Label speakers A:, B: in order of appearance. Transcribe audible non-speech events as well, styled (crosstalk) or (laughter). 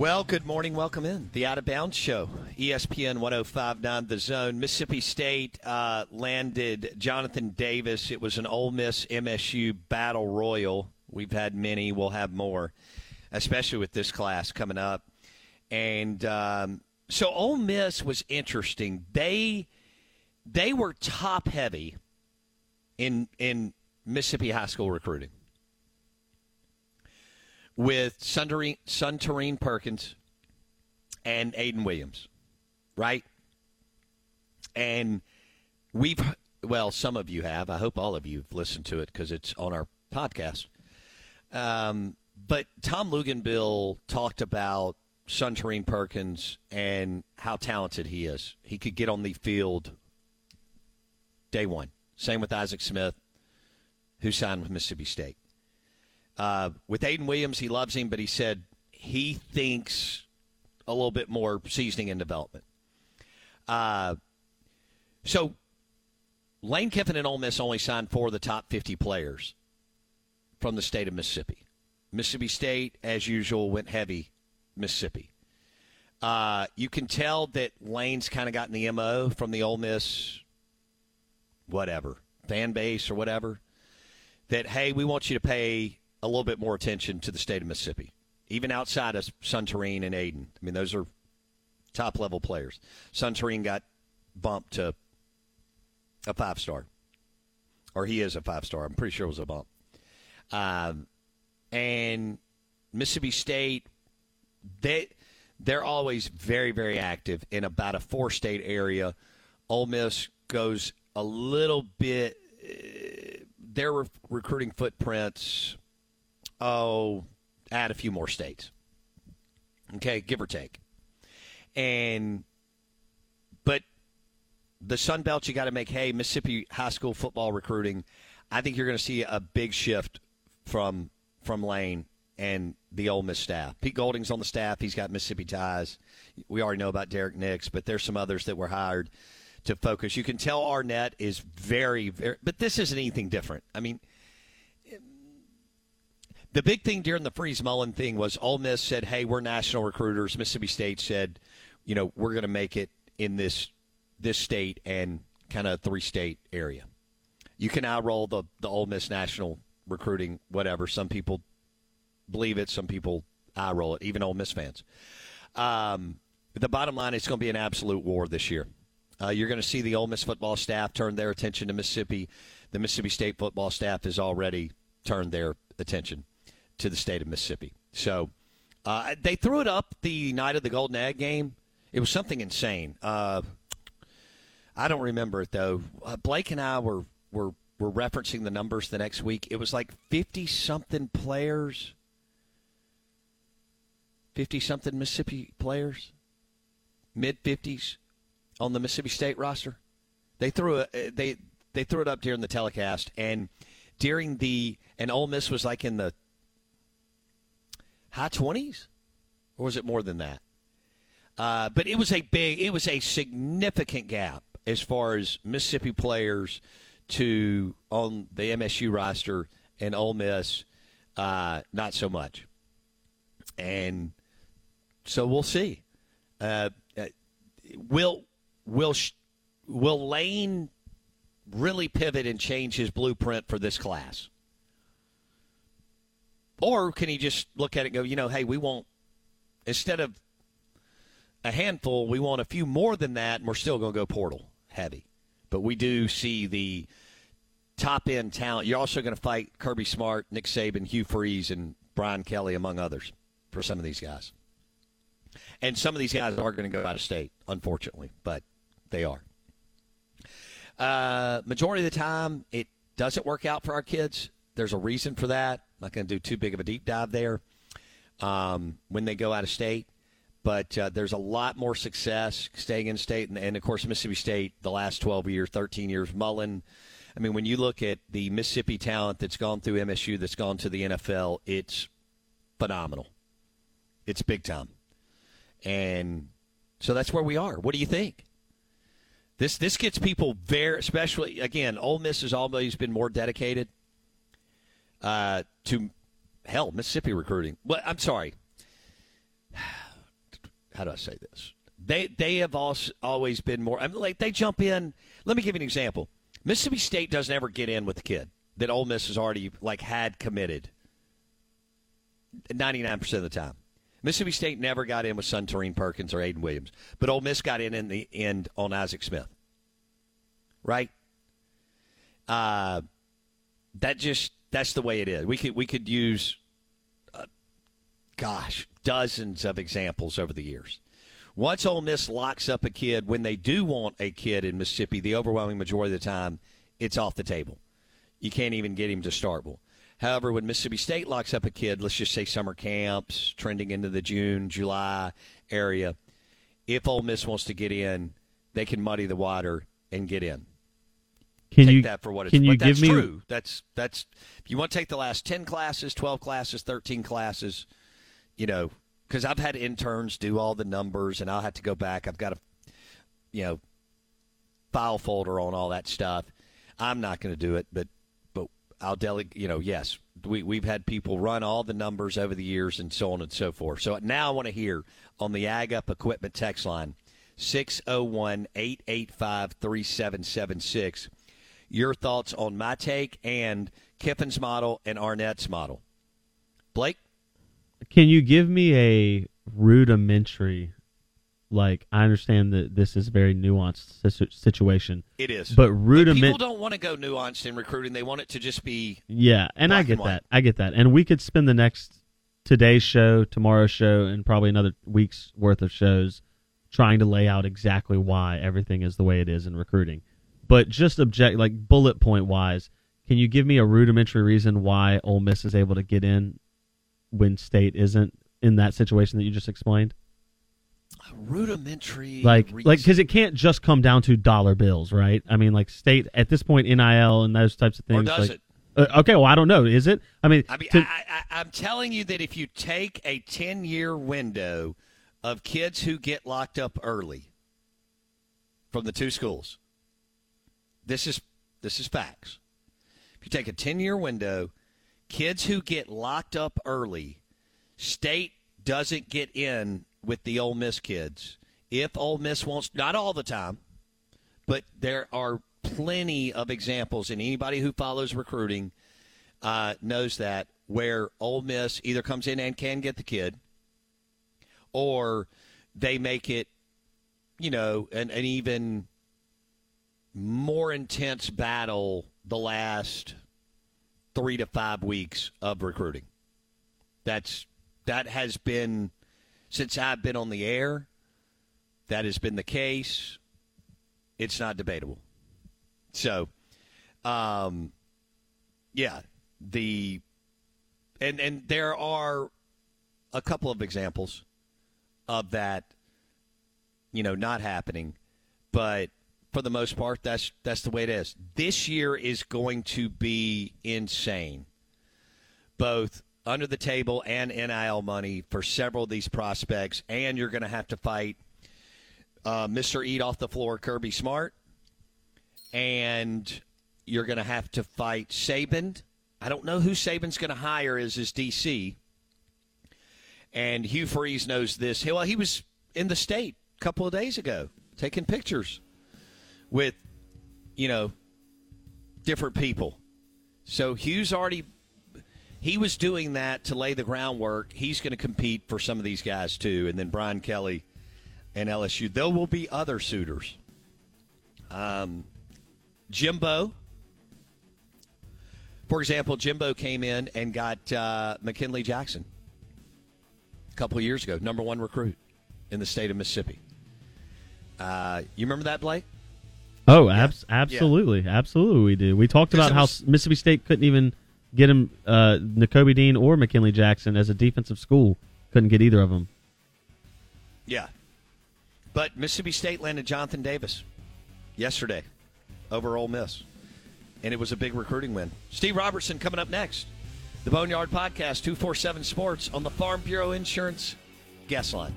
A: Well, good morning. Welcome in. The Out of Bounds Show, ESPN 1059 The Zone. Mississippi State uh, landed Jonathan Davis. It was an Ole Miss MSU battle royal. We've had many, we'll have more, especially with this class coming up. And um, so Ole Miss was interesting. They they were top heavy in in Mississippi high school recruiting with Suntarine, Perkins and Aiden Williams, right? And we've, well, some of you have. I hope all of you have listened to it because it's on our podcast. Um, but Tom Luginbill talked about Suntarine Perkins and how talented he is. He could get on the field day one. Same with Isaac Smith, who signed with Mississippi State. Uh, with Aiden Williams, he loves him, but he said he thinks a little bit more seasoning and development. Uh, so Lane Kiffin and Ole Miss only signed four of the top 50 players from the state of Mississippi. Mississippi State, as usual, went heavy Mississippi. Uh, you can tell that Lane's kind of gotten the MO from the Ole Miss, whatever, fan base or whatever, that, hey, we want you to pay a little bit more attention to the state of Mississippi, even outside of Suntarine and Aiden. I mean, those are top level players. Suntarine got bumped to a five star, or he is a five star. I'm pretty sure it was a bump. Um, and Mississippi State, they they're always very very active in about a four state area. Ole Miss goes a little bit. Uh, their recruiting footprints oh, add a few more states. Okay, give or take. And but the Sun Belt, you got to make hey Mississippi high school football recruiting, I think you're going to see a big shift from from Lane and the Ole Miss staff. Pete Golding's on the staff. He's got Mississippi ties. We already know about Derrick Nix, but there's some others that were hired to focus. You can tell Arnett is very, very, but this isn't anything different. I mean, the big thing during the Freeze Mullen thing was Ole Miss said, "Hey, we're national recruiters." Mississippi State said, "You know, we're going to make it in this this state and kind of three state area." You can now roll the the Ole Miss national recruiting, whatever. Some people believe it, some people eye roll it, even Ole Miss fans. Um, the bottom line is going to be an absolute war this year. Uh, you're going to see the Ole Miss football staff turn their attention to Mississippi. The Mississippi State football staff has already turned their attention to the state of Mississippi. So uh, they threw it up the night of the Golden Egg game. It was something insane. Uh, I don't remember it though. Uh, Blake and I were were were referencing the numbers the next week. It was like fifty something players, fifty something Mississippi players, mid fifties on the Mississippi State roster. They threw it. They they threw it up during the telecast and during the and Ole Miss was like in the high 20s? Or was it more than that? Uh, but it was a big, it was a significant gap as far as Mississippi players to on the MSU roster and Ole Miss, uh, not so much. And so we'll see. Uh, uh will will will Lane really pivot and change his blueprint for this class? Or can he just look at it and go, you know, hey, we want, instead of a handful, we want a few more than that, and we're still going to go portal heavy. But we do see the top end talent. You're also going to fight Kirby Smart, Nick Saban, Hugh Freeze, and Brian Kelly, among others, for some of these guys. And some of these guys are going to go out of state, unfortunately, but they are. Uh, majority of the time, it doesn't work out for our kids. There's a reason for that. Not going to do too big of a deep dive there um, when they go out of state. But uh, there's a lot more success staying in state. And, and, of course, Mississippi State, the last 12 years, 13 years, Mullen. I mean, when you look at the Mississippi talent that's gone through MSU, that's gone to the NFL, it's phenomenal. It's big time. And so that's where we are. What do you think? This this gets people very, especially again. Ole Miss has always been more dedicated uh, to hell Mississippi recruiting. Well, I'm sorry. (sighs) how do I say this? They they have also always been more. I mean, like they jump in. Let me give you an example. Mississippi State doesn't ever get in with the kid that Ole Miss has already like had committed. Ninety nine percent of the time, Mississippi State never got in with Suntarine Perkins or Aiden Williams, but Ole Miss got in in the end on Isaac Smith. Right. Uh, that just that's the way it is. We could we could use, uh, gosh, dozens of examples over the years. Once Ole Miss locks up a kid, when they do want a kid in Mississippi, the overwhelming majority of the time, it's off the table. You can't even get him to startable. However, when Mississippi State locks up a kid, let's just say summer camps, trending into the June, July area, if Ole Miss wants to get in, they can muddy the water and get in.
B: Can
A: take
B: you
A: that for what it's
B: can you
A: but that's
B: give me
A: true. That's that's if you want to take the last ten classes, twelve classes, thirteen classes, you know, because I've had interns do all the numbers, and I'll have to go back. I've got a, you know, file folder on all that stuff. I'm not going to do it, but but I'll delegate. You know, yes, we we've had people run all the numbers over the years and so on and so forth. So now I want to hear on the Ag Up Equipment text line 601 885 3776 your thoughts on my take and Kiffin's model and Arnett's model. Blake?
B: Can you give me a rudimentary like I understand that this is a very nuanced situation.
A: It is.
B: But rudimentary.
A: people don't want to go nuanced in recruiting. They want it to just be
B: Yeah, and I get
A: and
B: that. I get that. And we could spend the next today's show, tomorrow's show, and probably another week's worth of shows trying to lay out exactly why everything is the way it is in recruiting. But just object like bullet point wise, can you give me a rudimentary reason why Ole Miss is able to get in when State isn't in that situation that you just explained?
A: rudimentary.
B: Like,
A: reason.
B: like because it can't just come down to dollar bills, right? I mean, like State at this point, NIL and those types of things.
A: or does
B: like,
A: it?
B: Uh, okay, well, I don't know. Is it? I mean,
A: I mean,
B: to-
A: I, I, I'm telling you that if you take a 10 year window of kids who get locked up early from the two schools, this is this is facts. If you take a 10 year window, kids who get locked up early, state doesn't get in with the Ole Miss kids. If Ole Miss wants, not all the time, but there are plenty of examples, and anybody who follows recruiting uh, knows that where Ole Miss either comes in and can get the kid, or they make it, you know, an, an even more intense battle the last three to five weeks of recruiting. That's that has been since I've been on the air. That has been the case. It's not debatable. So, um, yeah, the and and there are a couple of examples of that, you know, not happening, but for the most part, that's that's the way it is. This year is going to be insane, both under the table and NIL money for several of these prospects, and you're going to have to fight uh, Mr. Eat off the floor, Kirby Smart, and you're going to have to fight Saban. I don't know who Saban's going to hire as his DC. And Hugh Freeze knows this. Well, he was in the state a couple of days ago taking pictures with, you know, different people. So Hugh's already he was doing that to lay the groundwork. He's going to compete for some of these guys too, and then Brian Kelly and LSU. There will be other suitors. Um, Jimbo, for example, Jimbo came in and got uh, McKinley Jackson a couple years ago, number one recruit in the state of Mississippi. Uh, you remember that, Blake?
B: Oh, abs- absolutely, absolutely, we do. We talked about how
A: was-
B: Mississippi State couldn't even get him, uh, Nakobe Dean or McKinley Jackson as a defensive school. Couldn't get either of them.
A: Yeah. But Mississippi State landed Jonathan Davis yesterday over Ole Miss. And it was a big recruiting win. Steve Robertson coming up next. The Boneyard Podcast, 247 Sports on the Farm Bureau Insurance Guest Line.